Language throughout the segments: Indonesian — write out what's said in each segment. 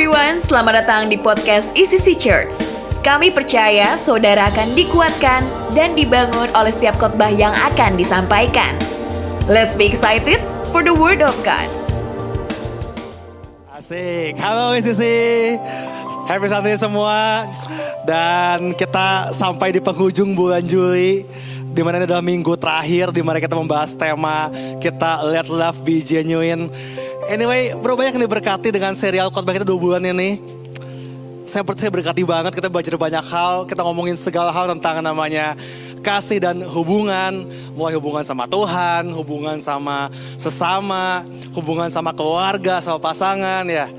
everyone, selamat datang di podcast ECC Church. Kami percaya saudara akan dikuatkan dan dibangun oleh setiap khotbah yang akan disampaikan. Let's be excited for the word of God. Asik, halo ECC Happy Sunday semua Dan kita sampai di penghujung bulan Juli di mana ini adalah minggu terakhir di mana kita membahas tema kita Let Love Be Genuine. Anyway, bro banyak yang diberkati dengan serial khotbah kita dua bulan ini. Saya percaya berkati banget, kita belajar banyak hal, kita ngomongin segala hal tentang namanya kasih dan hubungan, mulai hubungan sama Tuhan, hubungan sama sesama, hubungan sama keluarga, sama pasangan ya.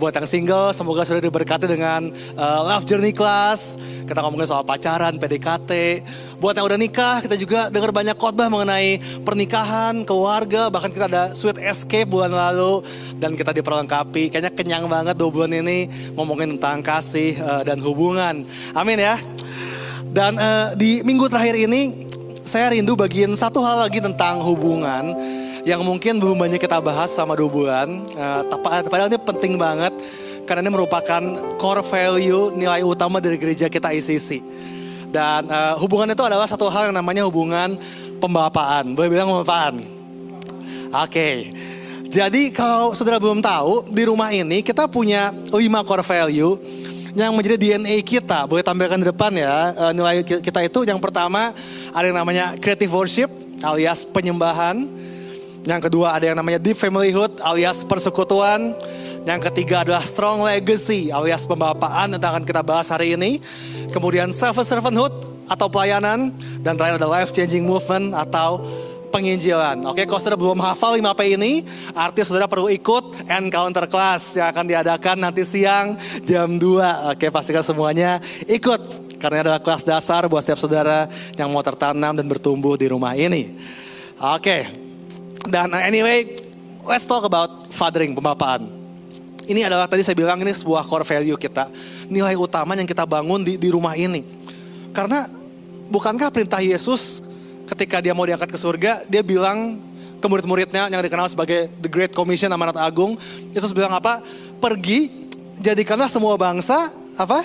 Buat yang single, semoga sudah diberkati dengan uh, Love Journey Class. Kita ngomongin soal pacaran, PDKT. Buat yang udah nikah, kita juga dengar banyak khotbah mengenai pernikahan, keluarga. Bahkan kita ada Sweet Escape bulan lalu. Dan kita diperlengkapi. Kayaknya kenyang banget dua bulan ini ngomongin tentang kasih uh, dan hubungan. Amin ya. Dan uh, di minggu terakhir ini, saya rindu bagian satu hal lagi tentang hubungan yang mungkin belum banyak kita bahas sama dua bulan. Uh, padahal ini penting banget karena ini merupakan core value nilai utama dari gereja kita ICC. Dan uh, hubungan itu adalah satu hal yang namanya hubungan pembapaan. Boleh bilang pembapaan? Oke. Okay. Jadi kalau saudara belum tahu, di rumah ini kita punya lima core value yang menjadi DNA kita. Boleh tampilkan di depan ya. Uh, nilai kita itu yang pertama ada yang namanya creative worship alias penyembahan. Yang kedua ada yang namanya deep familyhood alias persekutuan. Yang ketiga adalah strong legacy alias pembapaan yang akan kita bahas hari ini. Kemudian self servanthood atau pelayanan dan terakhir ada life changing movement atau penginjilan. Oke, kalau saudara belum hafal 5P ini, artis saudara perlu ikut encounter class yang akan diadakan nanti siang jam 2. Oke, pastikan semuanya ikut karena adalah kelas dasar buat setiap saudara yang mau tertanam dan bertumbuh di rumah ini. Oke, dan anyway, let's talk about fathering, pembapaan. Ini adalah tadi saya bilang ini sebuah core value kita. Nilai utama yang kita bangun di, di rumah ini. Karena bukankah perintah Yesus ketika dia mau diangkat ke surga, dia bilang ke murid-muridnya yang dikenal sebagai The Great Commission amanat agung. Yesus bilang apa? Pergi, jadikanlah semua bangsa, apa?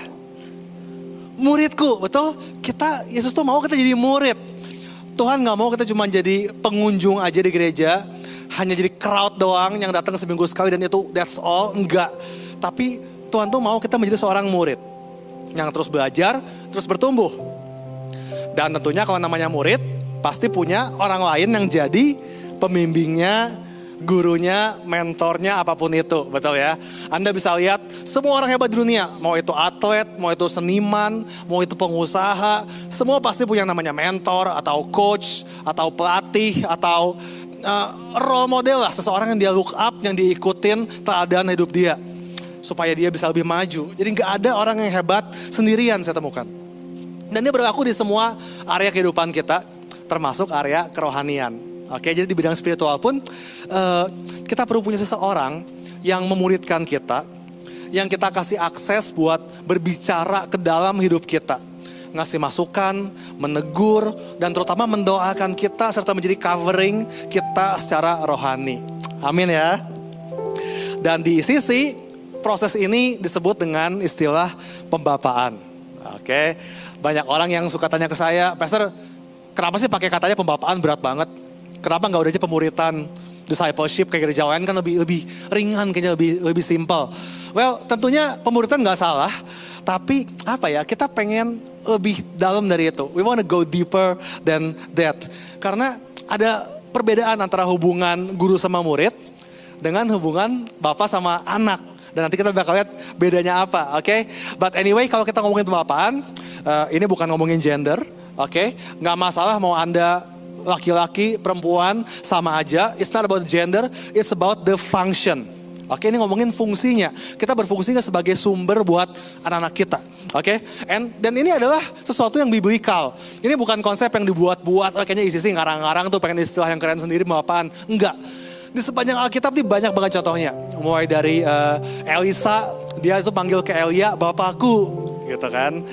Muridku, betul? Kita, Yesus tuh mau kita jadi murid. Tuhan gak mau kita cuma jadi pengunjung aja di gereja, hanya jadi crowd doang yang datang seminggu sekali dan itu that's all. Enggak. Tapi Tuhan tuh mau kita menjadi seorang murid. Yang terus belajar, terus bertumbuh. Dan tentunya kalau namanya murid, pasti punya orang lain yang jadi pembimbingnya, gurunya, mentornya, apa pun itu. Betul ya? Anda bisa lihat semua orang hebat di dunia. Mau itu atlet, mau itu seniman, mau itu pengusaha. Semua pasti punya namanya mentor, atau coach, atau pelatih, atau uh, role model lah, seseorang yang dia look up, yang diikutin keadaan hidup dia. Supaya dia bisa lebih maju. Jadi nggak ada orang yang hebat sendirian saya temukan. Dan ini berlaku di semua area kehidupan kita, termasuk area kerohanian. Oke, jadi di bidang spiritual pun uh, kita perlu punya seseorang yang memuridkan kita, yang kita kasih akses buat berbicara ke dalam hidup kita ngasih masukan, menegur, dan terutama mendoakan kita serta menjadi covering kita secara rohani. Amin ya. Dan di sisi proses ini disebut dengan istilah pembapaan. Oke, banyak orang yang suka tanya ke saya, Pastor, kenapa sih pakai katanya pembapaan berat banget? Kenapa nggak udah aja pemuritan, discipleship kayak gereja lain kan lebih lebih ringan kayaknya lebih lebih simple. Well, tentunya pemuritan nggak salah, tapi apa ya, kita pengen lebih dalam dari itu. We want to go deeper than that. Karena ada perbedaan antara hubungan guru sama murid dengan hubungan bapak sama anak. Dan nanti kita bakal lihat bedanya apa, oke? Okay? But anyway, kalau kita ngomongin pembapaan, uh, ini bukan ngomongin gender, oke? Okay? Nggak masalah mau anda laki-laki, perempuan, sama aja. It's not about gender, it's about the function. Oke, ini ngomongin fungsinya. Kita berfungsi sebagai sumber buat anak-anak kita. Oke, and dan ini adalah sesuatu yang biblikal. Ini bukan konsep yang dibuat-buat. Oh, kayaknya isi sih ngarang-ngarang tuh pengen istilah yang keren sendiri mau apaan? Enggak. Di sepanjang Alkitab ini banyak banget contohnya. Mulai dari uh, Elisa, dia itu panggil ke Elia, bapakku, gitu kan.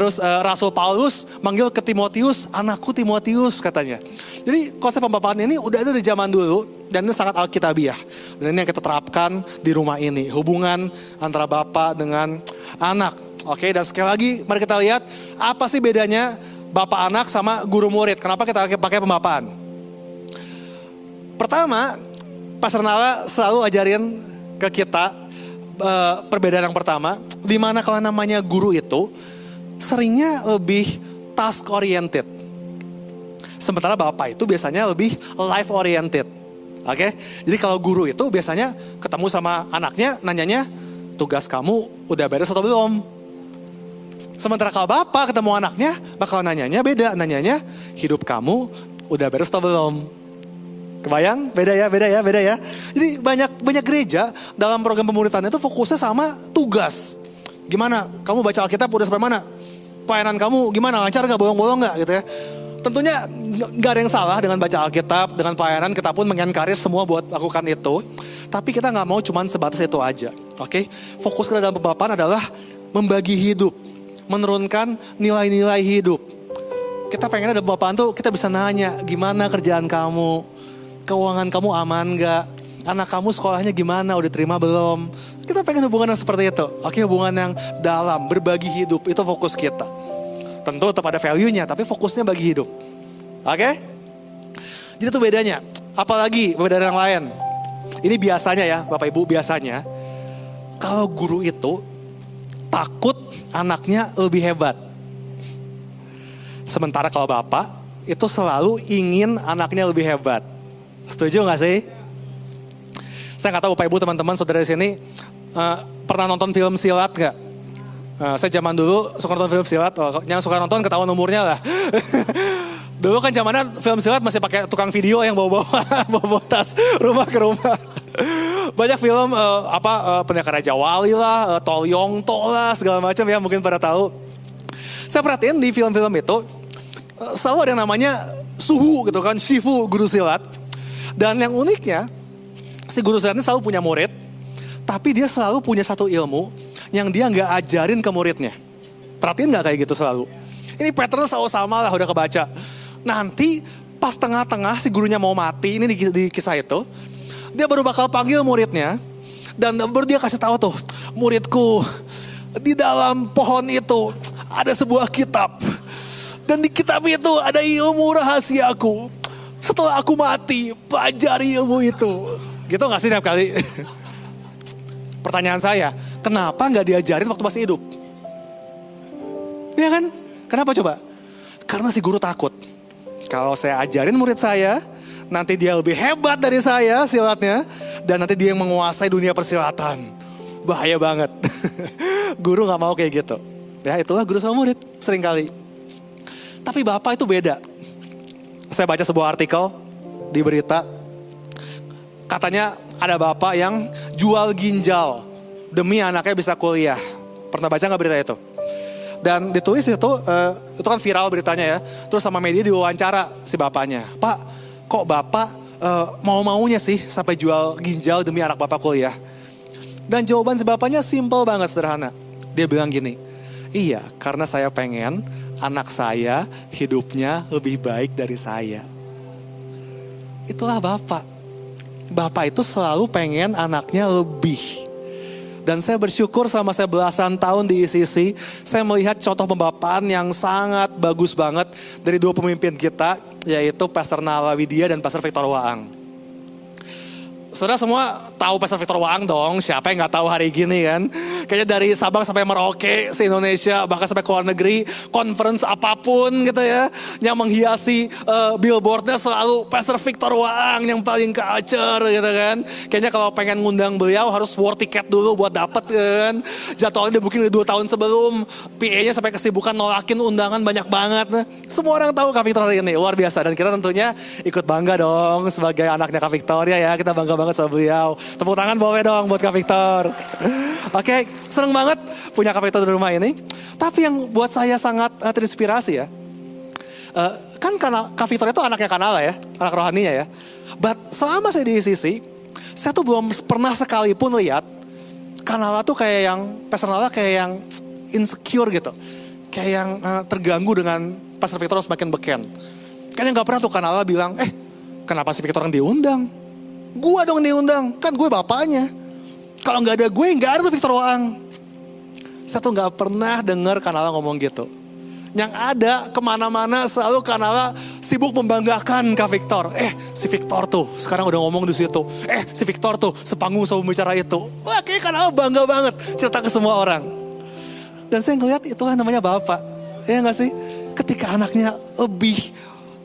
Terus uh, Rasul Paulus manggil ke Timotius, anakku Timotius katanya. Jadi konsep pembapaan ini udah ada di zaman dulu dan ini sangat alkitabiah. Dan ini yang kita terapkan di rumah ini, hubungan antara bapak dengan anak. Oke, dan sekali lagi mari kita lihat apa sih bedanya bapak anak sama guru murid. Kenapa kita pakai pembapaan? Pertama, Pastor Nala selalu ajarin ke kita uh, perbedaan yang pertama, di mana kalau namanya guru itu seringnya lebih task oriented. Sementara bapak itu biasanya lebih life oriented. Oke, okay? jadi kalau guru itu biasanya ketemu sama anaknya, nanyanya tugas kamu udah beres atau belum? Sementara kalau bapak ketemu anaknya, bakal nanyanya beda, nanyanya hidup kamu udah beres atau belum? Kebayang? Beda ya, beda ya, beda ya. Jadi banyak banyak gereja dalam program pemuritan itu fokusnya sama tugas. Gimana? Kamu baca Alkitab udah sampai mana? Pelayanan kamu gimana? Lancar gak? Bolong-bolong gak? Gitu ya. Tentunya nggak ada yang salah dengan baca Alkitab, dengan pelayanan kita pun mengenkarir semua buat lakukan itu. Tapi kita nggak mau cuman sebatas itu aja, oke? Okay? Fokus kita dalam pembapaan adalah membagi hidup, menurunkan nilai-nilai hidup. Kita pengen ada pembapaan tuh kita bisa nanya gimana kerjaan kamu, keuangan kamu aman nggak, anak kamu sekolahnya gimana, udah terima belum? Kita pengen hubungan yang seperti itu, oke? Hubungan yang dalam, berbagi hidup itu fokus kita. Tentu tetap ada value-nya, tapi fokusnya bagi hidup. Oke? Jadi itu bedanya. Apalagi perbedaan yang lain. Ini biasanya ya, Bapak Ibu biasanya. Kalau guru itu takut anaknya lebih hebat. Sementara kalau Bapak itu selalu ingin anaknya lebih hebat. Setuju gak sih? Saya nggak tahu Bapak Ibu teman-teman saudara di sini uh, pernah nonton film silat gak? Nah, saya zaman dulu suka nonton film silat, oh, yang suka nonton ketahuan umurnya lah. dulu kan zamannya film silat masih pakai tukang video yang bawa-bawa bawa tas rumah ke rumah. Banyak film uh, apa uh, Pendekar Raja Wali lah, uh, Tol Yongto lah, segala macam ya mungkin pada tahu. Saya perhatiin di film-film itu uh, selalu ada yang namanya suhu gitu kan, Shifu guru silat. Dan yang uniknya, si guru silat ini selalu punya murid, tapi dia selalu punya satu ilmu yang dia nggak ajarin ke muridnya. Perhatiin nggak kayak gitu selalu? Ini pattern selalu sama lah udah kebaca. Nanti pas tengah-tengah si gurunya mau mati, ini di, di kisah itu, dia baru bakal panggil muridnya dan baru dia kasih tahu tuh, muridku di dalam pohon itu ada sebuah kitab dan di kitab itu ada ilmu rahasiaku. Setelah aku mati, pelajari ilmu itu. Gitu gak sih tiap kali? Pertanyaan saya, kenapa nggak diajarin waktu masih hidup? Ya kan? Kenapa coba? Karena si guru takut. Kalau saya ajarin murid saya, nanti dia lebih hebat dari saya silatnya, dan nanti dia yang menguasai dunia persilatan. Bahaya banget. guru nggak mau kayak gitu. Ya itulah guru sama murid sering kali. Tapi bapak itu beda. Saya baca sebuah artikel di berita. Katanya ada bapak yang jual ginjal demi anaknya bisa kuliah. Pernah baca nggak berita itu? Dan ditulis itu, uh, itu kan viral beritanya ya. Terus sama media diwawancara si bapaknya. Pak, kok bapak uh, mau-maunya sih sampai jual ginjal demi anak bapak kuliah? Dan jawaban si bapaknya simple banget sederhana. Dia bilang gini, iya karena saya pengen anak saya hidupnya lebih baik dari saya. Itulah bapak bapak itu selalu pengen anaknya lebih. Dan saya bersyukur sama saya belasan tahun di ICC, saya melihat contoh pembapaan yang sangat bagus banget dari dua pemimpin kita, yaitu Pastor Nala Widya dan Pastor Victor Waang. Saudara semua tahu Pastor Victor Waang dong, siapa yang nggak tahu hari gini kan? Kayaknya dari Sabang sampai Merauke, se Indonesia, bahkan sampai ke luar negeri, conference apa pun gitu ya, yang menghiasi uh, billboardnya selalu Pastor Victor Waang yang paling culture gitu kan. Kayaknya kalau pengen ngundang beliau harus war tiket dulu buat dapet kan. Jadwalnya dia booking dua tahun sebelum, PA-nya sampai kesibukan nolakin undangan banyak banget. Nah, semua orang tahu Kak Victor ini, luar biasa. Dan kita tentunya ikut bangga dong sebagai anaknya Kak Victoria ya, kita bangga banget sama beliau. Tepuk tangan boleh dong buat Kak Victor. Oke, okay, seneng banget punya Kak Victor di rumah ini. Tapi yang buat saya sangat uh, terinspirasi ya. Uh, kan karena Kak Victor itu anaknya Kanala ya, anak rohaninya ya. But selama saya di sisi, saya tuh belum pernah sekalipun lihat Kanala tuh kayak yang, personalnya kayak yang insecure gitu. Kayak yang uh, terganggu dengan Pastor Victor semakin beken. Kayaknya gak pernah tuh Kanala bilang, eh kenapa si Victor yang diundang? Gue dong diundang, kan gue bapaknya. Kalau nggak ada gue, nggak ada tuh Victor Waang. Saya tuh nggak pernah dengar Kanala ngomong gitu. Yang ada ke mana-mana selalu Kanala sibuk membanggakan Kak Victor. Eh si Victor tuh sekarang udah ngomong di situ. Eh si Victor tuh sepanggung sama bicara itu. Wah kayak Kanala bangga banget cerita ke semua orang. Dan saya ngeliat itulah namanya Bapak. Ya nggak sih? Ketika anaknya lebih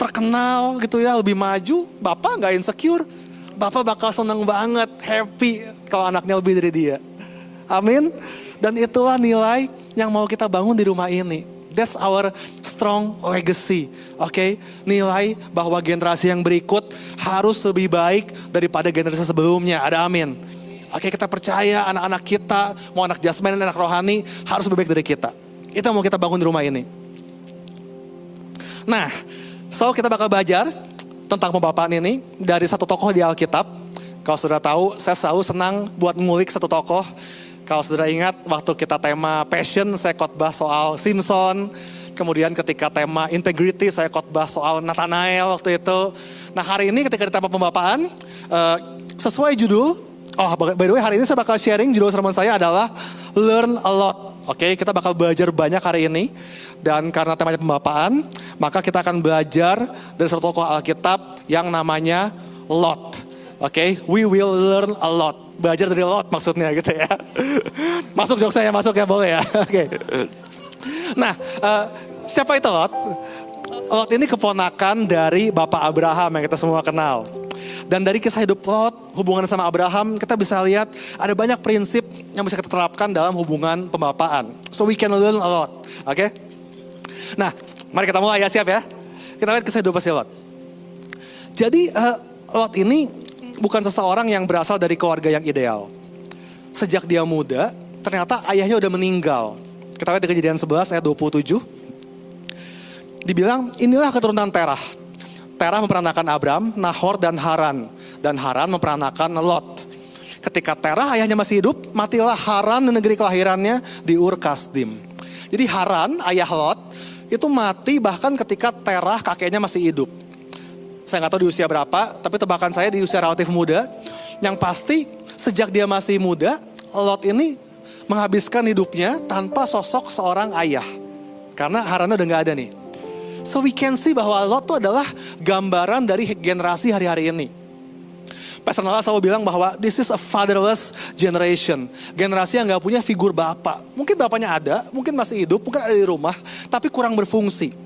terkenal gitu ya, lebih maju, Bapak nggak insecure. Bapak bakal seneng banget, happy kalau anaknya lebih dari dia. Amin. Dan itulah nilai yang mau kita bangun di rumah ini. That's our strong legacy. Oke, okay? nilai bahwa generasi yang berikut harus lebih baik daripada generasi sebelumnya. Ada amin. Oke, okay, kita percaya anak-anak kita, mau anak jasmani, anak rohani, harus lebih baik dari kita. Itu yang mau kita bangun di rumah ini. Nah, so kita bakal belajar tentang pembapaan ini dari satu tokoh di Alkitab. Kalau sudah tahu, saya selalu senang buat ngulik satu tokoh kalau sudah ingat waktu kita tema passion saya khotbah soal Simpson. Kemudian ketika tema integrity saya khotbah soal Nathanael waktu itu. Nah hari ini ketika di tema pembapaan uh, sesuai judul. Oh by the way hari ini saya bakal sharing judul sermon saya adalah Learn a lot. Oke okay, kita bakal belajar banyak hari ini. Dan karena temanya pembapaan maka kita akan belajar dari satu tokoh Alkitab yang namanya Lot. Oke, okay? we will learn a lot belajar dari Lot maksudnya gitu ya. masuk jok saya masuk ya boleh ya. Oke. Okay. Nah, uh, siapa itu Lot? Lot ini keponakan dari Bapak Abraham yang kita semua kenal. Dan dari kisah hidup Lot, hubungan sama Abraham, kita bisa lihat ada banyak prinsip yang bisa kita terapkan dalam hubungan pembapaan. So we can learn a lot. Oke? Okay? Nah, mari kita mulai ya, siap ya? Kita lihat kisah hidup si Lot. Jadi uh, Lot ini bukan seseorang yang berasal dari keluarga yang ideal. Sejak dia muda, ternyata ayahnya udah meninggal. Kita lihat di kejadian 11 ayat 27. Dibilang inilah keturunan Terah. Terah memperanakan Abram, Nahor, dan Haran. Dan Haran memperanakan Lot. Ketika Terah ayahnya masih hidup, matilah Haran di negeri kelahirannya di Ur Kasdim. Jadi Haran, ayah Lot, itu mati bahkan ketika Terah kakeknya masih hidup. Saya nggak tahu di usia berapa, tapi tebakan saya di usia relatif muda. Yang pasti sejak dia masih muda, Lot ini menghabiskan hidupnya tanpa sosok seorang ayah. Karena Harannya udah nggak ada nih. So we can see bahwa Lot itu adalah gambaran dari generasi hari-hari ini. Pastor Nala selalu bilang bahwa this is a fatherless generation. Generasi yang gak punya figur bapak. Mungkin bapaknya ada, mungkin masih hidup, mungkin ada di rumah, tapi kurang berfungsi.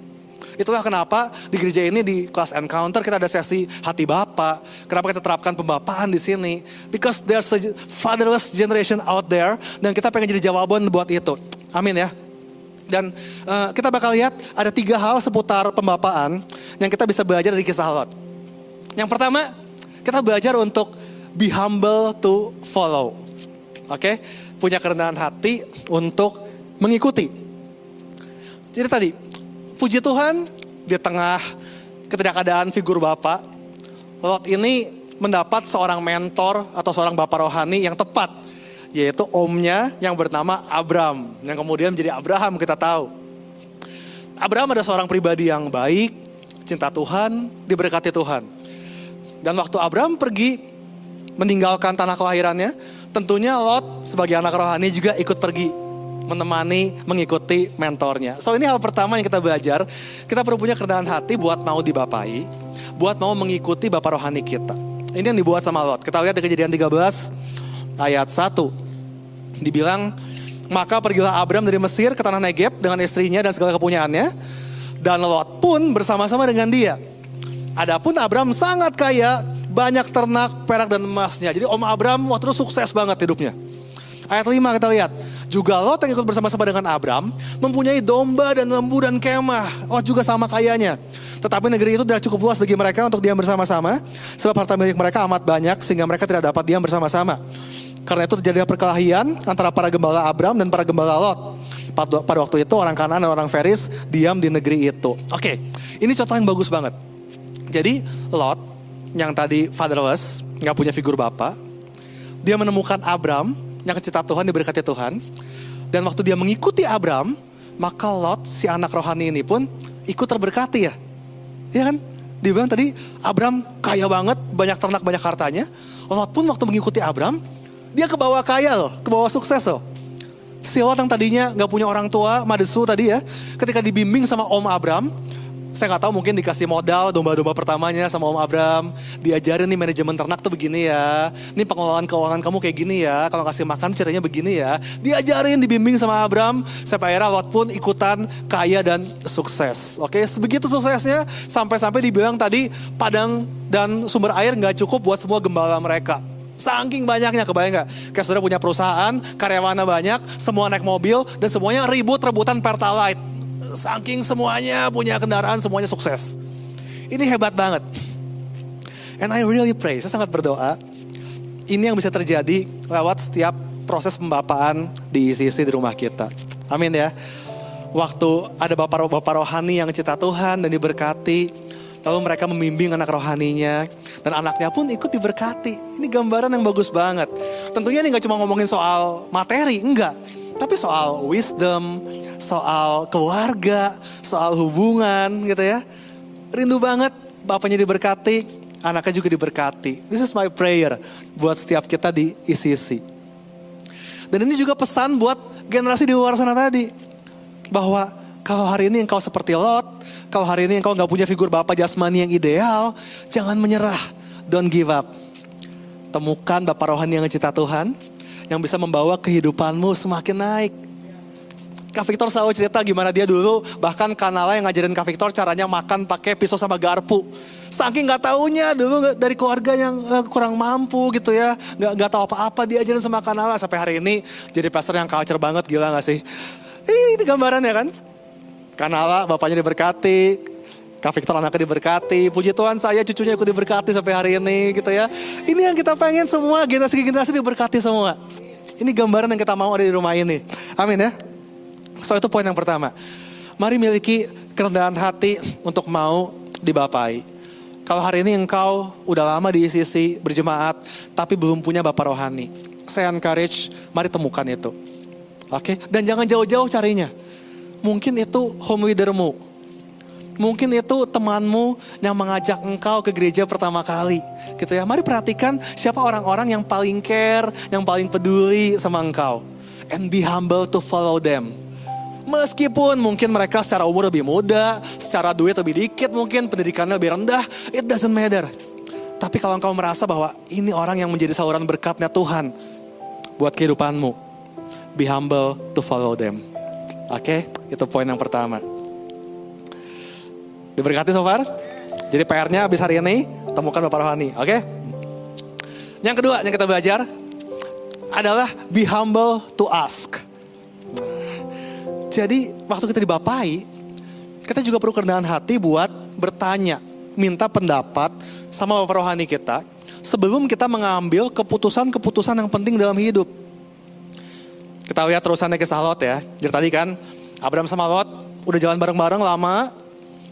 Itulah kenapa di gereja ini di kelas encounter kita ada sesi hati Bapak. Kenapa kita terapkan pembapaan di sini? Because there's a fatherless generation out there dan kita pengen jadi jawaban buat itu. Amin ya. Dan uh, kita bakal lihat ada tiga hal seputar pembapaan yang kita bisa belajar dari kisah Lot. Yang pertama, kita belajar untuk be humble to follow. Oke, okay? punya kerendahan hati untuk mengikuti. Jadi tadi, puji Tuhan di tengah ketidakadaan figur Bapak, Lot ini mendapat seorang mentor atau seorang Bapak rohani yang tepat. Yaitu omnya yang bernama Abram. Yang kemudian menjadi Abraham kita tahu. Abraham ada seorang pribadi yang baik, cinta Tuhan, diberkati Tuhan. Dan waktu Abraham pergi meninggalkan tanah kelahirannya, tentunya Lot sebagai anak rohani juga ikut pergi menemani, mengikuti mentornya. So ini hal pertama yang kita belajar, kita perlu punya kerendahan hati buat mau dibapai, buat mau mengikuti Bapak rohani kita. Ini yang dibuat sama Lot. Kita lihat di kejadian 13 ayat 1. Dibilang, maka pergilah Abram dari Mesir ke tanah Negeb dengan istrinya dan segala kepunyaannya. Dan Lot pun bersama-sama dengan dia. Adapun Abram sangat kaya, banyak ternak, perak dan emasnya. Jadi Om Abram waktu itu sukses banget hidupnya. Ayat 5 kita lihat. Juga Lot yang ikut bersama-sama dengan Abram mempunyai domba dan lembu dan kemah. Lot juga sama kayanya. Tetapi negeri itu tidak cukup luas bagi mereka untuk diam bersama-sama. Sebab harta milik mereka amat banyak sehingga mereka tidak dapat diam bersama-sama. Karena itu terjadi perkelahian antara para gembala Abram dan para gembala Lot. Pada waktu itu orang Kanan dan orang Feris diam di negeri itu. Oke, ini contoh yang bagus banget. Jadi Lot yang tadi fatherless, nggak punya figur bapak, dia menemukan Abram yang kecinta Tuhan, diberkati Tuhan. Dan waktu dia mengikuti Abram, maka Lot si anak rohani ini pun ikut terberkati ya. Iya kan? Dia bilang tadi Abram kaya banget, banyak ternak, banyak hartanya. Lot pun waktu mengikuti Abram, dia ke bawah kaya loh, ke bawah sukses loh. Si Lot yang tadinya nggak punya orang tua, madesu tadi ya, ketika dibimbing sama Om Abram, saya nggak tahu mungkin dikasih modal domba-domba pertamanya sama Om Abram, diajarin nih manajemen ternak tuh begini ya, nih pengelolaan keuangan kamu kayak gini ya, kalau kasih makan caranya begini ya, diajarin, dibimbing sama Abram, sampai akhirnya Lot pun ikutan kaya dan sukses. Oke, sebegitu suksesnya sampai-sampai dibilang tadi padang dan sumber air nggak cukup buat semua gembala mereka. Saking banyaknya, kebayang nggak? Kayak saudara punya perusahaan, karyawannya banyak, semua naik mobil, dan semuanya ribut rebutan pertalite. Saking semuanya punya kendaraan, semuanya sukses. Ini hebat banget. And I really pray, saya sangat berdoa. Ini yang bisa terjadi lewat setiap proses pembapaan di ICC di rumah kita. Amin ya. Waktu ada bapak-bapak rohani yang cita Tuhan dan diberkati, Lalu mereka membimbing anak rohaninya. Dan anaknya pun ikut diberkati. Ini gambaran yang bagus banget. Tentunya ini gak cuma ngomongin soal materi, enggak. Tapi soal wisdom, soal keluarga, soal hubungan gitu ya. Rindu banget bapaknya diberkati, anaknya juga diberkati. This is my prayer buat setiap kita di ICC. Dan ini juga pesan buat generasi di luar sana tadi. Bahwa kalau hari ini engkau seperti Lot, kalau hari ini engkau nggak punya figur bapak jasmani yang ideal, jangan menyerah. Don't give up. Temukan bapak rohani yang cinta Tuhan, yang bisa membawa kehidupanmu semakin naik. Kak Victor selalu cerita gimana dia dulu bahkan kanala yang ngajarin Kak Victor caranya makan pakai pisau sama garpu. Saking nggak taunya dulu dari keluarga yang uh, kurang mampu gitu ya, nggak nggak tahu apa-apa diajarin sama kanala sampai hari ini jadi pastor yang culture banget gila nggak sih? Ini gambarannya kan? Kanala bapaknya diberkati, Kak Victor anaknya diberkati, puji Tuhan saya cucunya ikut diberkati sampai hari ini gitu ya. Ini yang kita pengen semua, generasi-generasi diberkati semua. Ini gambaran yang kita mau ada di rumah ini. Amin ya. So itu poin yang pertama. Mari miliki kerendahan hati untuk mau dibapai. Kalau hari ini engkau udah lama di ICC berjemaat, tapi belum punya bapak rohani. Saya encourage, mari temukan itu. Oke, okay? dan jangan jauh-jauh carinya. Mungkin itu home leadermu. Mungkin itu temanmu yang mengajak engkau ke gereja pertama kali. Gitu ya. Mari perhatikan siapa orang-orang yang paling care, yang paling peduli sama engkau. And be humble to follow them. Meskipun mungkin mereka secara umur lebih muda, secara duit lebih dikit mungkin, pendidikannya lebih rendah, it doesn't matter. Tapi kalau engkau merasa bahwa ini orang yang menjadi saluran berkatnya Tuhan buat kehidupanmu, be humble to follow them. Oke, okay? itu poin yang pertama. Diberkati so far? Jadi PR-nya habis hari ini, temukan Bapak Rohani. Oke? Okay? Yang kedua yang kita belajar adalah be humble to ask. Jadi waktu kita dibapai, kita juga perlu kerendahan hati buat bertanya, minta pendapat sama Bapak Rohani kita sebelum kita mengambil keputusan-keputusan yang penting dalam hidup. Kita lihat terusannya kisah Lot ya. Jadi tadi kan Abraham sama Lot udah jalan bareng-bareng lama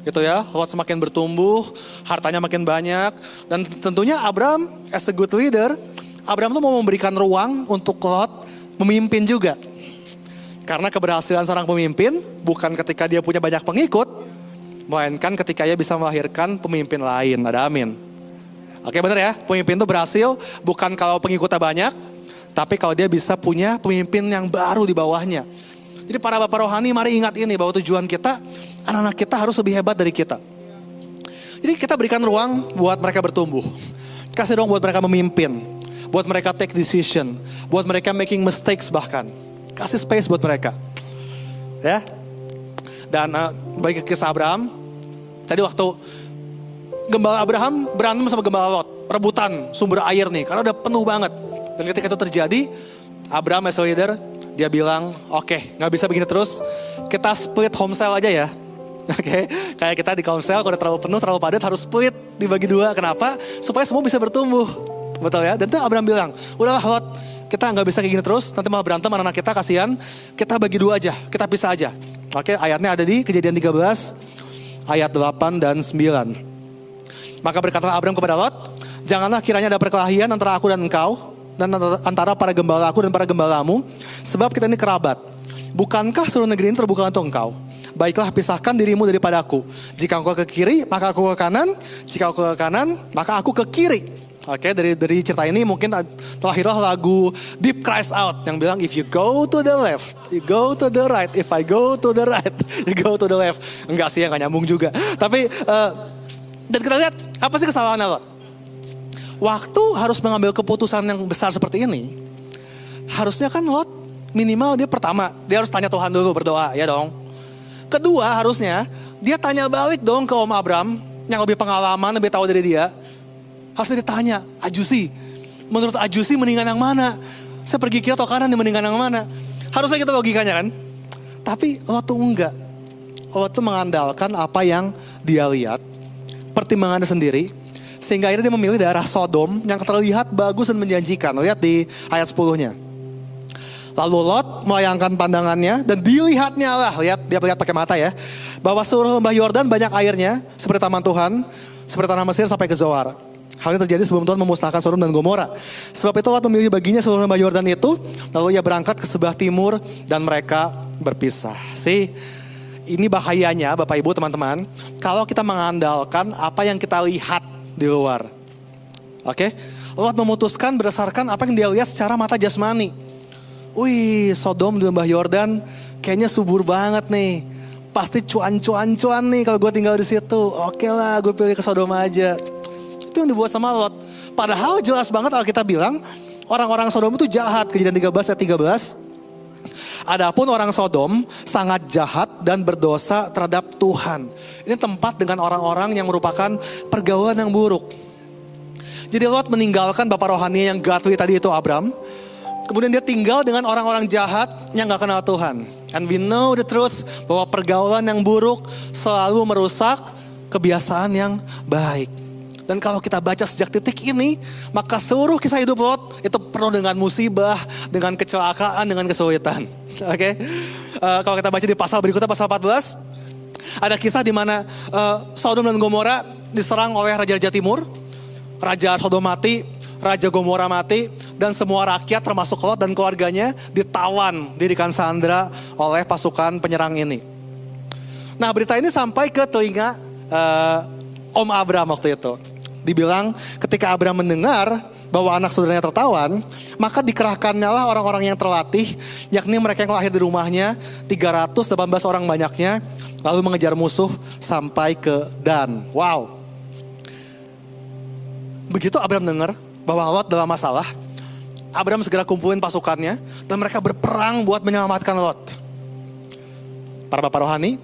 gitu ya. Lot semakin bertumbuh, hartanya makin banyak. Dan tentunya Abraham as a good leader, Abraham tuh mau memberikan ruang untuk Lot memimpin juga. Karena keberhasilan seorang pemimpin bukan ketika dia punya banyak pengikut, melainkan ketika ia bisa melahirkan pemimpin lain. Ada amin. Oke bener ya, pemimpin itu berhasil bukan kalau pengikutnya banyak, tapi kalau dia bisa punya pemimpin yang baru di bawahnya. Jadi para bapak rohani mari ingat ini bahwa tujuan kita, anak-anak kita harus lebih hebat dari kita. Jadi kita berikan ruang buat mereka bertumbuh. Kasih ruang buat mereka memimpin. Buat mereka take decision. Buat mereka making mistakes bahkan. Kasih space buat mereka. Ya. Dan uh, bagi kisah Abraham. Tadi waktu gembala Abraham berantem sama gembala Lot. Rebutan sumber air nih. Karena udah penuh banget. Dan ketika itu terjadi, Abraham as leader, dia bilang, oke, okay, nggak bisa begini terus, kita split homestyle aja ya. Oke, okay? kayak kita di komsel kalau udah terlalu penuh, terlalu padat harus split dibagi dua. Kenapa? Supaya semua bisa bertumbuh. Betul ya? Dan itu Abraham bilang, udahlah Lot, kita nggak bisa kayak gini terus, nanti malah berantem anak-anak kita kasihan, kita bagi dua aja, kita pisah aja. Oke, okay? ayatnya ada di kejadian 13, ayat 8 dan 9. Maka berkata Abraham kepada Lot, janganlah kiranya ada perkelahian antara aku dan engkau, dan antara para gembala aku dan para gembalamu, sebab kita ini kerabat. Bukankah seluruh negeri ini terbuka untuk engkau? baiklah pisahkan dirimu daripada aku. Jika engkau ke kiri, maka aku ke kanan. Jika aku ke kanan, maka aku ke kiri. Oke, dari dari cerita ini mungkin terakhirlah lagu Deep Cries Out yang bilang if you go to the left, you go to the right. If I go to the right, you go to the left. Enggak sih, enggak nyambung juga. Tapi uh, dan kita lihat apa sih kesalahan Lot? Waktu harus mengambil keputusan yang besar seperti ini, harusnya kan Lot minimal dia pertama dia harus tanya Tuhan dulu berdoa ya dong. Kedua harusnya dia tanya balik dong ke Om Abram yang lebih pengalaman lebih tahu dari dia Harusnya ditanya, Ajusi, menurut Ajusi mendingan yang mana? Saya pergi kiri atau kanan mendingan yang mana? Harusnya gitu logikanya kan? Tapi lo tuh enggak. Lo tuh mengandalkan apa yang dia lihat, pertimbangannya sendiri, sehingga akhirnya dia memilih daerah Sodom yang terlihat bagus dan menjanjikan. Lihat di ayat 10-nya. Lalu Lot melayangkan pandangannya dan dilihatnya lah, lihat dia lihat pakai mata ya, bahwa seluruh lembah Yordan banyak airnya seperti taman Tuhan, seperti tanah Mesir sampai ke Zoar. Hal ini terjadi sebelum Tuhan memusnahkan Sodom dan Gomora. Sebab itu Lot memilih baginya seluruh lembah Yordan itu, lalu ia berangkat ke sebelah timur dan mereka berpisah. Sih, ini bahayanya Bapak Ibu teman-teman, kalau kita mengandalkan apa yang kita lihat di luar. Oke? Okay? Lot memutuskan berdasarkan apa yang dia lihat secara mata jasmani. Wih, Sodom di lembah Yordan kayaknya subur banget nih. Pasti cuan-cuan-cuan nih kalau gue tinggal di situ. Oke lah, gue pilih ke Sodom aja itu yang dibuat sama Lot. Padahal jelas banget kalau kita bilang orang-orang Sodom itu jahat. Kejadian 13 ayat 13. Adapun orang Sodom sangat jahat dan berdosa terhadap Tuhan. Ini tempat dengan orang-orang yang merupakan pergaulan yang buruk. Jadi Lot meninggalkan bapak rohani yang godly tadi itu Abram. Kemudian dia tinggal dengan orang-orang jahat yang gak kenal Tuhan. And we know the truth bahwa pergaulan yang buruk selalu merusak kebiasaan yang baik. Dan kalau kita baca sejak titik ini, maka seluruh kisah hidup Lot itu penuh dengan musibah, dengan kecelakaan, dengan kesulitan. Oke, okay? uh, eh, kalau kita baca di pasal berikutnya, pasal 14, ada kisah di mana uh, Sodom dan Gomora diserang oleh Raja-Raja Timur. Raja Sodom mati, Raja Gomora mati, dan semua rakyat termasuk Lot dan keluarganya ditawan, dirikan sandra oleh pasukan penyerang ini. Nah berita ini sampai ke telinga uh, Om Abraham waktu itu dibilang ketika Abraham mendengar bahwa anak saudaranya tertawan, maka dikerahkannya lah orang-orang yang terlatih, yakni mereka yang lahir di rumahnya, 318 orang banyaknya, lalu mengejar musuh sampai ke Dan. Wow. Begitu Abraham dengar bahwa Lot dalam masalah, Abraham segera kumpulin pasukannya, dan mereka berperang buat menyelamatkan Lot. Para bapak rohani,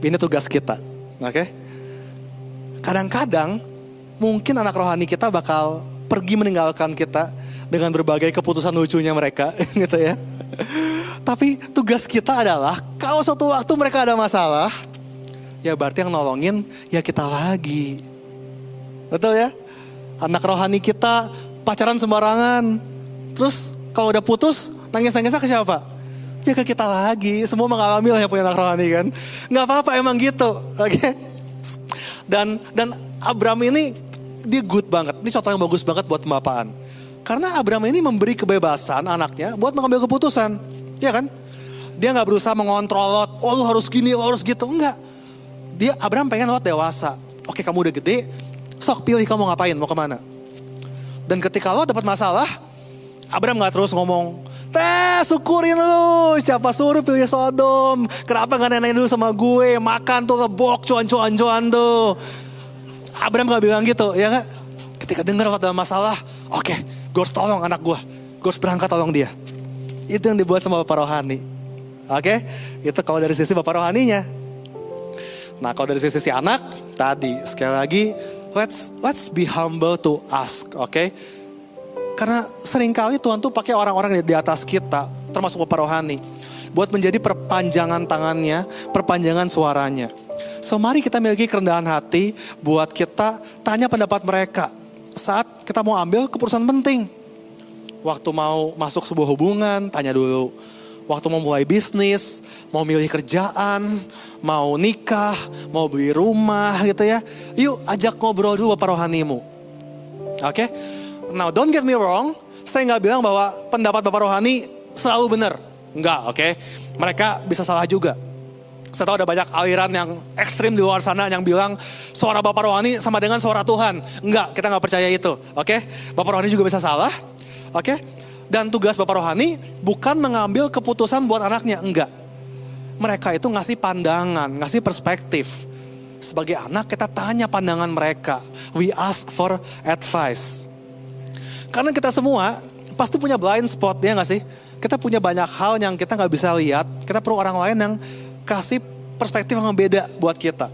ini tugas kita. Oke? Okay? Kadang-kadang mungkin anak rohani kita bakal pergi meninggalkan kita dengan berbagai keputusan lucunya mereka gitu ya. Tapi tugas kita adalah kalau suatu waktu mereka ada masalah, ya berarti yang nolongin ya kita lagi. Betul ya? Anak rohani kita pacaran sembarangan. Terus kalau udah putus, nangis-nangisnya ke siapa? Ya ke kita lagi. Semua mengalami lah yang punya anak rohani kan. Nggak apa-apa emang gitu. Oke. Okay? Dan dan Abram ini dia good banget. Ini contoh yang bagus banget buat pembapaan. Karena Abraham ini memberi kebebasan anaknya buat mengambil keputusan. Ya kan? Dia nggak berusaha mengontrol Lot. Oh lu harus gini, lu harus gitu. Enggak. Dia Abraham pengen Lot dewasa. Oke kamu udah gede, sok pilih kamu ngapain, mau ke mana. Dan ketika Lot dapat masalah, Abraham nggak terus ngomong, Teh syukurin lu, siapa suruh pilih Sodom. Kenapa gak nenek dulu sama gue, makan tuh lebok cuan-cuan-cuan tuh. Abraham gak bilang gitu, ya gak? Ketika dengar ada masalah, oke, okay, gue harus tolong anak gue. Gue harus berangkat tolong dia. Itu yang dibuat sama Bapak Rohani. Oke, okay? itu kalau dari sisi Bapak Rohaninya. Nah kalau dari sisi anak, tadi sekali lagi, let's let's be humble to ask, oke? Okay? Karena sering kali Tuhan tuh pakai orang-orang di atas kita, termasuk Bapak Rohani, buat menjadi perpanjangan tangannya, perpanjangan suaranya. So mari kita miliki kerendahan hati buat kita tanya pendapat mereka saat kita mau ambil keputusan penting. Waktu mau masuk sebuah hubungan, tanya dulu. Waktu mau mulai bisnis, mau milih kerjaan, mau nikah, mau beli rumah gitu ya. Yuk ajak ngobrol dulu Bapak Rohanimu. Oke? Okay? Now don't get me wrong, saya nggak bilang bahwa pendapat Bapak Rohani selalu benar. Enggak, oke? Okay? Mereka bisa salah juga. Saya tahu ada banyak aliran yang ekstrim di luar sana yang bilang suara Bapak Rohani sama dengan suara Tuhan. Enggak, kita nggak percaya itu. Oke, Bapak Rohani juga bisa salah. Oke, dan tugas Bapak Rohani bukan mengambil keputusan buat anaknya. Enggak. Mereka itu ngasih pandangan, ngasih perspektif. Sebagai anak kita tanya pandangan mereka. We ask for advice. Karena kita semua pasti punya blind spot ya nggak sih? Kita punya banyak hal yang kita nggak bisa lihat. Kita perlu orang lain yang kasih perspektif yang beda buat kita.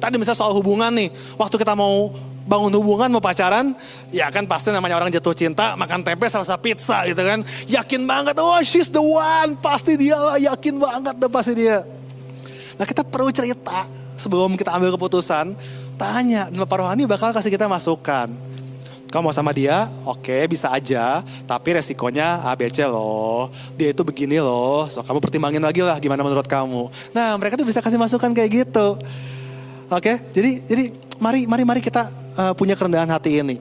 Tadi misalnya soal hubungan nih, waktu kita mau bangun hubungan mau pacaran, ya kan pasti namanya orang jatuh cinta, makan tempe salsa pizza gitu kan. Yakin banget, oh she's the one, pasti dia lah, yakin banget deh pasti dia. Nah kita perlu cerita sebelum kita ambil keputusan, tanya, dan Bapak Rohani bakal kasih kita masukan. Kamu mau sama dia, oke bisa aja, tapi resikonya ABC loh. Dia itu begini loh, so kamu pertimbangin lagi lah gimana menurut kamu. Nah mereka tuh bisa kasih masukan kayak gitu. Oke, jadi jadi mari mari mari kita uh, punya kerendahan hati ini.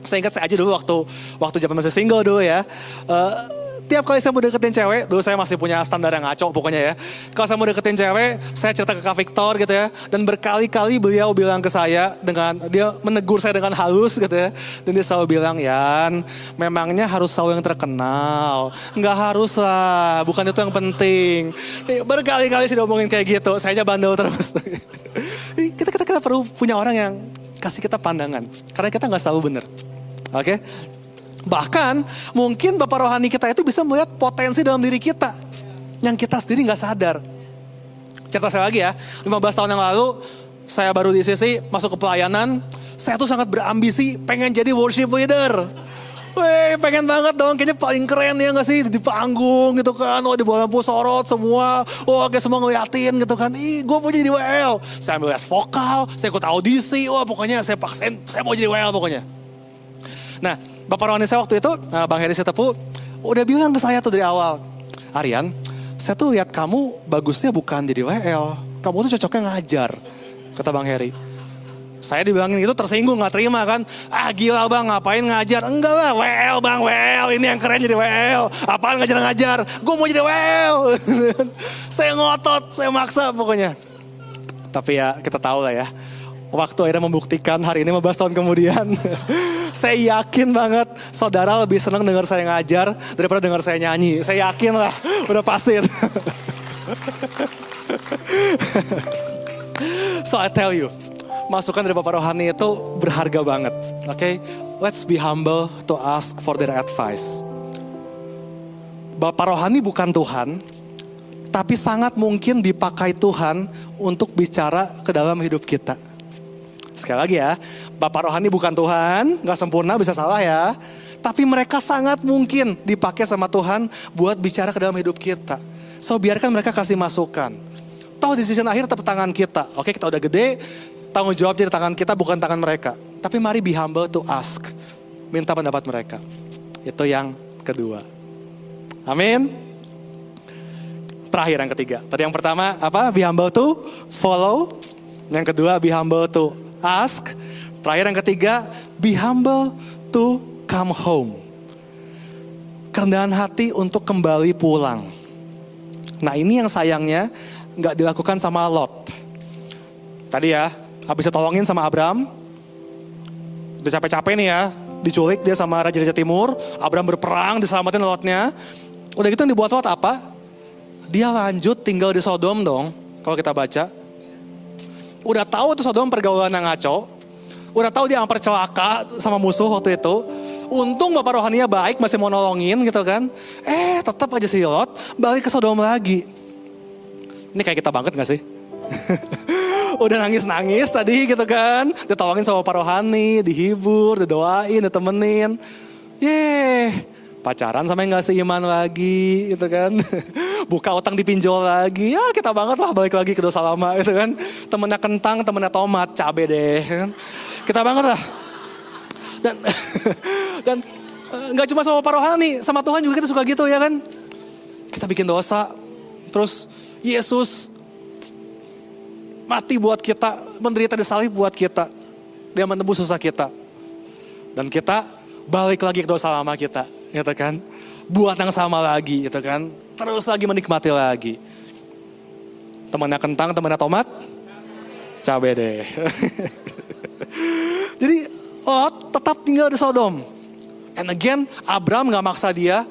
Saya ingat saya aja dulu waktu waktu zaman masih single dulu ya. Uh, tiap kali saya mau deketin cewek, dulu saya masih punya standar yang ngaco pokoknya ya. Kalau saya mau deketin cewek, saya cerita ke Kak Victor gitu ya. Dan berkali-kali beliau bilang ke saya dengan, dia menegur saya dengan halus gitu ya. Dan dia selalu bilang, Yan, memangnya harus selalu yang terkenal. Nggak harus lah, bukan itu yang penting. Berkali-kali sih ngomongin kayak gitu, saya bandel terus. kita, kita, kita perlu punya orang yang kasih kita pandangan. Karena kita nggak selalu benar. Oke? Okay? Bahkan mungkin Bapak rohani kita itu bisa melihat potensi dalam diri kita. Yang kita sendiri nggak sadar. Cerita saya lagi ya, 15 tahun yang lalu saya baru di sisi masuk ke pelayanan. Saya tuh sangat berambisi pengen jadi worship leader. Weh pengen banget dong kayaknya paling keren ya gak sih di panggung gitu kan. Oh di bawah lampu sorot semua. Oh kayak semua ngeliatin gitu kan. Ih gue mau jadi WL. Saya ambil les vokal, saya ikut audisi. Wah pokoknya saya paksain saya mau jadi WL pokoknya. Nah Bapak rohani saya waktu itu, eh, Bang Heri Setepu, udah bilang ke saya tuh dari awal, Aryan, saya tuh lihat kamu bagusnya bukan jadi WL, kamu tuh cocoknya ngajar, kata Bang Heri. Saya dibilangin itu tersinggung gak terima kan. Ah gila bang ngapain ngajar. Enggak lah WL bang WL. Ini yang keren jadi WL. Apaan ngajar-ngajar. Gue mau jadi WL. saya ngotot. Saya maksa pokoknya. Tapi ya kita tahu lah ya waktu akhirnya membuktikan hari ini 15 tahun kemudian. saya yakin banget saudara lebih senang dengar saya ngajar daripada dengar saya nyanyi. Saya yakin lah, udah pasti. so I tell you, masukan dari Bapak Rohani itu berharga banget. Oke, okay? let's be humble to ask for their advice. Bapak Rohani bukan Tuhan, tapi sangat mungkin dipakai Tuhan untuk bicara ke dalam hidup kita. Sekali lagi ya, Bapak rohani bukan Tuhan, gak sempurna bisa salah ya. Tapi mereka sangat mungkin dipakai sama Tuhan buat bicara ke dalam hidup kita. So biarkan mereka kasih masukan. Tahu di sisi akhir tetap tangan kita. Oke kita udah gede, tanggung jawab di tangan kita bukan tangan mereka. Tapi mari be humble to ask. Minta pendapat mereka. Itu yang kedua. Amin. Terakhir yang ketiga. Tadi yang pertama apa? Be humble to follow. Yang kedua be humble to ask. Terakhir yang ketiga, be humble to come home. Kerendahan hati untuk kembali pulang. Nah ini yang sayangnya nggak dilakukan sama Lot. Tadi ya, habis ditolongin sama Abram. Udah capek-capek nih ya, diculik dia sama Raja-Raja Timur. Abram berperang, diselamatin Lotnya. Udah gitu yang dibuat Lot apa? Dia lanjut tinggal di Sodom dong, kalau kita baca udah tahu tuh Sodom pergaulan yang ngaco, udah tahu dia hampir celaka sama musuh waktu itu. Untung bapak rohaninya baik masih mau nolongin gitu kan. Eh tetap aja si Lot balik ke Sodom lagi. Ini kayak kita banget gak sih? udah nangis-nangis tadi gitu kan. Ditolongin sama bapak rohani, dihibur, didoain, ditemenin. Yeay pacaran sama yang gak seiman lagi gitu kan. Buka utang dipinjol lagi, ya kita banget lah balik lagi ke dosa lama gitu kan. Temennya kentang, temennya tomat, cabe deh kan. Kita banget lah. Dan dan eh, nggak cuma sama Pak Rohani, sama Tuhan juga kita suka gitu ya kan. Kita bikin dosa, terus Yesus mati buat kita, menderita di salib buat kita. Dia menebus susah kita. Dan kita balik lagi ke dosa lama kita gitu kan. Buat yang sama lagi gitu kan. Terus lagi menikmati lagi. Temannya kentang, temannya tomat? Cabe deh. Jadi Lot tetap tinggal di Sodom. And again, Abram gak maksa dia.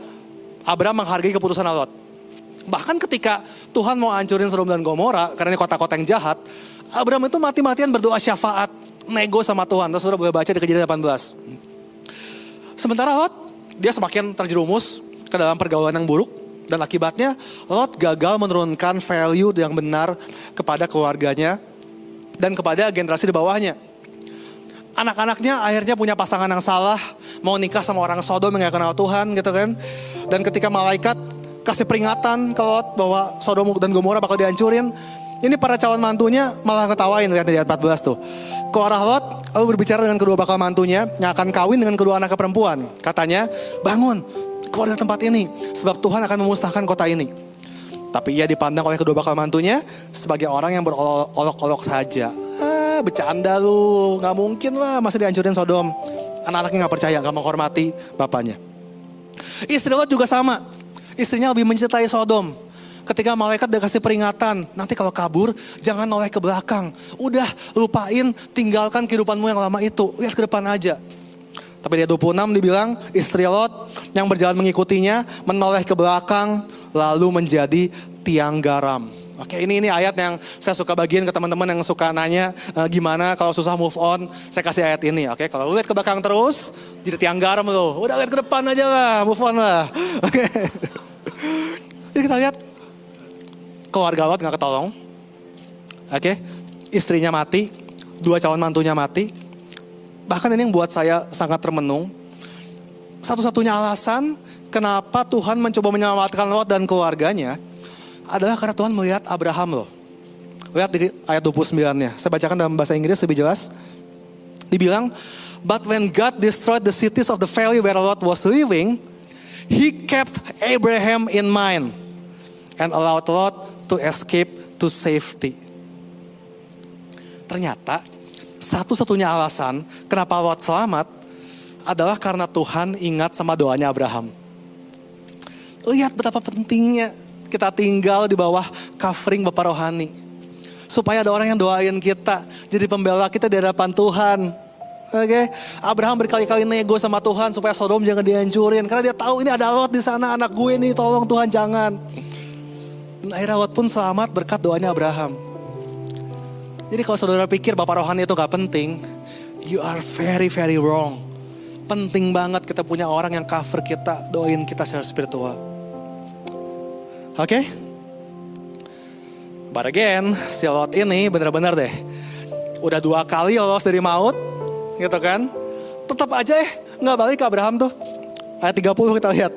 Abram menghargai keputusan Lot. Bahkan ketika Tuhan mau hancurin Sodom dan Gomora, karena ini kota-kota yang jahat, Abram itu mati-matian berdoa syafaat, nego sama Tuhan. Terus sudah boleh baca di kejadian 18. Sementara Lot, dia semakin terjerumus ke dalam pergaulan yang buruk. Dan akibatnya Lot gagal menurunkan value yang benar kepada keluarganya dan kepada generasi di bawahnya. Anak-anaknya akhirnya punya pasangan yang salah, mau nikah sama orang Sodom yang gak kenal Tuhan gitu kan. Dan ketika malaikat kasih peringatan ke Lot bahwa Sodom dan Gomora bakal dihancurin, ini para calon mantunya malah ketawain lihat di ayat 14 tuh. Ke arah Lot lalu berbicara dengan kedua bakal mantunya yang akan kawin dengan kedua anak perempuan. Katanya, bangun, keluar dari tempat ini. Sebab Tuhan akan memusnahkan kota ini. Tapi ia dipandang oleh kedua bakal mantunya sebagai orang yang berolok-olok saja. Ah, bercanda lu, nggak mungkin lah masih dihancurin Sodom. Anak-anaknya nggak percaya, nggak menghormati bapaknya. Istri Lot juga sama. Istrinya lebih mencintai Sodom. Ketika malaikat udah kasih peringatan, nanti kalau kabur jangan noleh ke belakang. Udah lupain, tinggalkan kehidupanmu yang lama itu. Lihat ke depan aja. Tapi dia 26 dibilang istri Lot yang berjalan mengikutinya menoleh ke belakang lalu menjadi tiang garam. Oke ini ini ayat yang saya suka bagiin ke teman-teman yang suka nanya e, gimana kalau susah move on. Saya kasih ayat ini. Oke kalau lihat ke belakang terus jadi tiang garam loh. Udah lihat ke depan aja lah move on lah. Oke. Jadi kita lihat keluarga Lot nggak ketolong. Oke, istrinya mati, dua calon mantunya mati. Bahkan ini yang buat saya sangat termenung. Satu-satunya alasan kenapa Tuhan mencoba menyelamatkan Lot dan keluarganya adalah karena Tuhan melihat Abraham loh. Lihat di ayat 29-nya. Saya bacakan dalam bahasa Inggris lebih jelas. Dibilang, But when God destroyed the cities of the valley where Lot was living, He kept Abraham in mind and allowed Lot to escape to safety. Ternyata satu-satunya alasan kenapa Lot selamat adalah karena Tuhan ingat sama doanya Abraham. Lihat betapa pentingnya kita tinggal di bawah covering Bapak Rohani. Supaya ada orang yang doain kita, jadi pembela kita di hadapan Tuhan. Oke, okay? Abraham berkali-kali nego sama Tuhan supaya Sodom jangan dihancurin karena dia tahu ini ada Lot di sana anak gue nih, tolong Tuhan jangan. Dan akhirnya Lot pun selamat berkat doanya Abraham. Jadi kalau saudara pikir Bapak Rohani itu gak penting, you are very very wrong. Penting banget kita punya orang yang cover kita, doain kita secara spiritual. Oke? Okay? But again, si Lot ini bener-bener deh. Udah dua kali lolos dari maut, gitu kan. Tetap aja eh, nggak balik ke Abraham tuh. Ayat 30 kita lihat.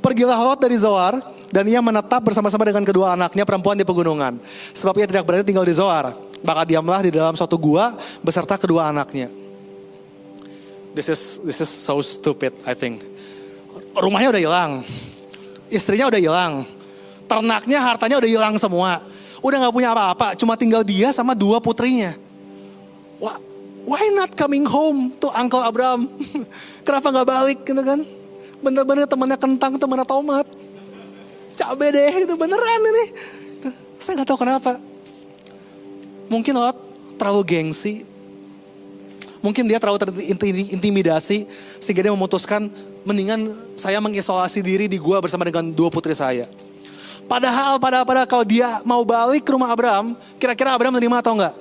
Pergilah Lot dari Zoar, dan ia menetap bersama-sama dengan kedua anaknya perempuan di pegunungan. Sebab ia tidak berani tinggal di Zoar. Maka diamlah di dalam suatu gua beserta kedua anaknya. This is this is so stupid, I think. Rumahnya udah hilang. Istrinya udah hilang. Ternaknya, hartanya udah hilang semua. Udah gak punya apa-apa, cuma tinggal dia sama dua putrinya. Wah, why not coming home to Uncle Abraham? Kenapa gak balik gitu kan? Bener-bener temannya kentang, temannya tomat. Cabe deh, itu beneran ini. Saya gak tahu kenapa. Mungkin Lot terlalu gengsi. Mungkin dia terlalu terintimidasi sehingga dia memutuskan mendingan saya mengisolasi diri di gua bersama dengan dua putri saya. Padahal pada pada kalau dia mau balik ke rumah Abraham, kira-kira Abraham terima atau enggak?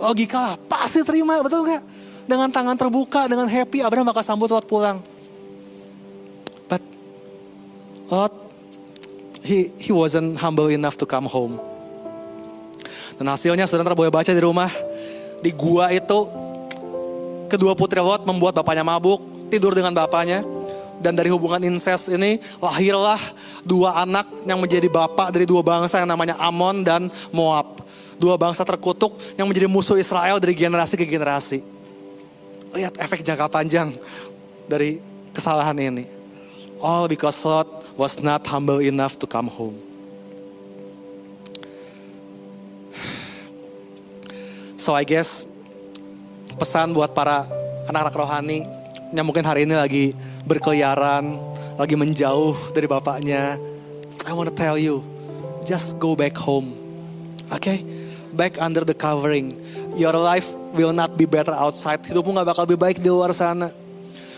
Logika lah, pasti terima, betul enggak? Dengan tangan terbuka, dengan happy, Abraham bakal sambut Lot pulang. But Lot, he, he wasn't humble enough to come home. Dan hasilnya saudara boleh baca di rumah, di gua itu, kedua putri Lot membuat bapaknya mabuk, tidur dengan bapaknya, dan dari hubungan incest ini lahirlah dua anak yang menjadi bapak dari dua bangsa yang namanya Amon dan Moab. Dua bangsa terkutuk yang menjadi musuh Israel dari generasi ke generasi. Lihat efek jangka panjang dari kesalahan ini. All because Lot was not humble enough to come home. So I guess pesan buat para anak-anak rohani yang mungkin hari ini lagi berkeliaran, lagi menjauh dari bapaknya. I want to tell you, just go back home. Okay? back under the covering. Your life will not be better outside. Hidupmu gak bakal lebih baik di luar sana.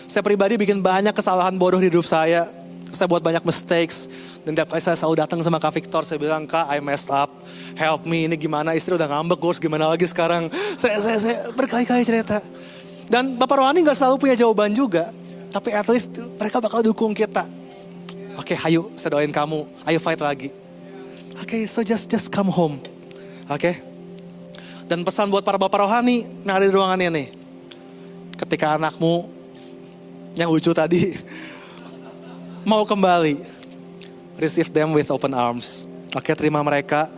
Saya pribadi bikin banyak kesalahan bodoh di hidup saya. Saya buat banyak mistakes. Dan tiap kali saya selalu datang sama Kak Victor, saya bilang, Kak, I messed up. Help me, ini gimana? Istri udah ngambek, gue gimana lagi sekarang? Saya, saya, saya berkali-kali cerita. Dan Bapak Rohani gak selalu punya jawaban juga. Tapi at least mereka bakal dukung kita. Oke, okay, ayo, saya doain kamu. Ayo fight lagi. Oke, okay, so just just come home. Oke. Okay? Dan pesan buat para bapak rohani yang ada di ruangannya nih. Ketika anakmu yang lucu tadi mau kembali, receive them with open arms. Oke, terima mereka.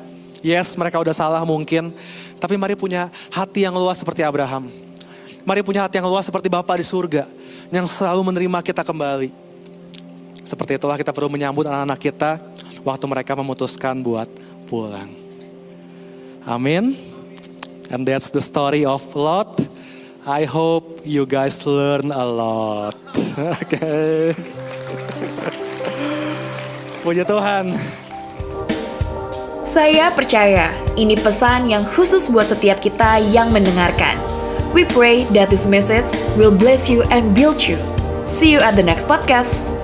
Yes, mereka udah salah mungkin, tapi mari punya hati yang luas seperti Abraham. Mari punya hati yang luas seperti Bapa di surga yang selalu menerima kita kembali. Seperti itulah kita perlu menyambut anak-anak kita waktu mereka memutuskan buat pulang. Amin. And that's the story of Lot. I hope you guys learn a lot. Oke. okay. Puji Tuhan. Saya percaya ini pesan yang khusus buat setiap kita yang mendengarkan. We pray that this message will bless you and build you. See you at the next podcast.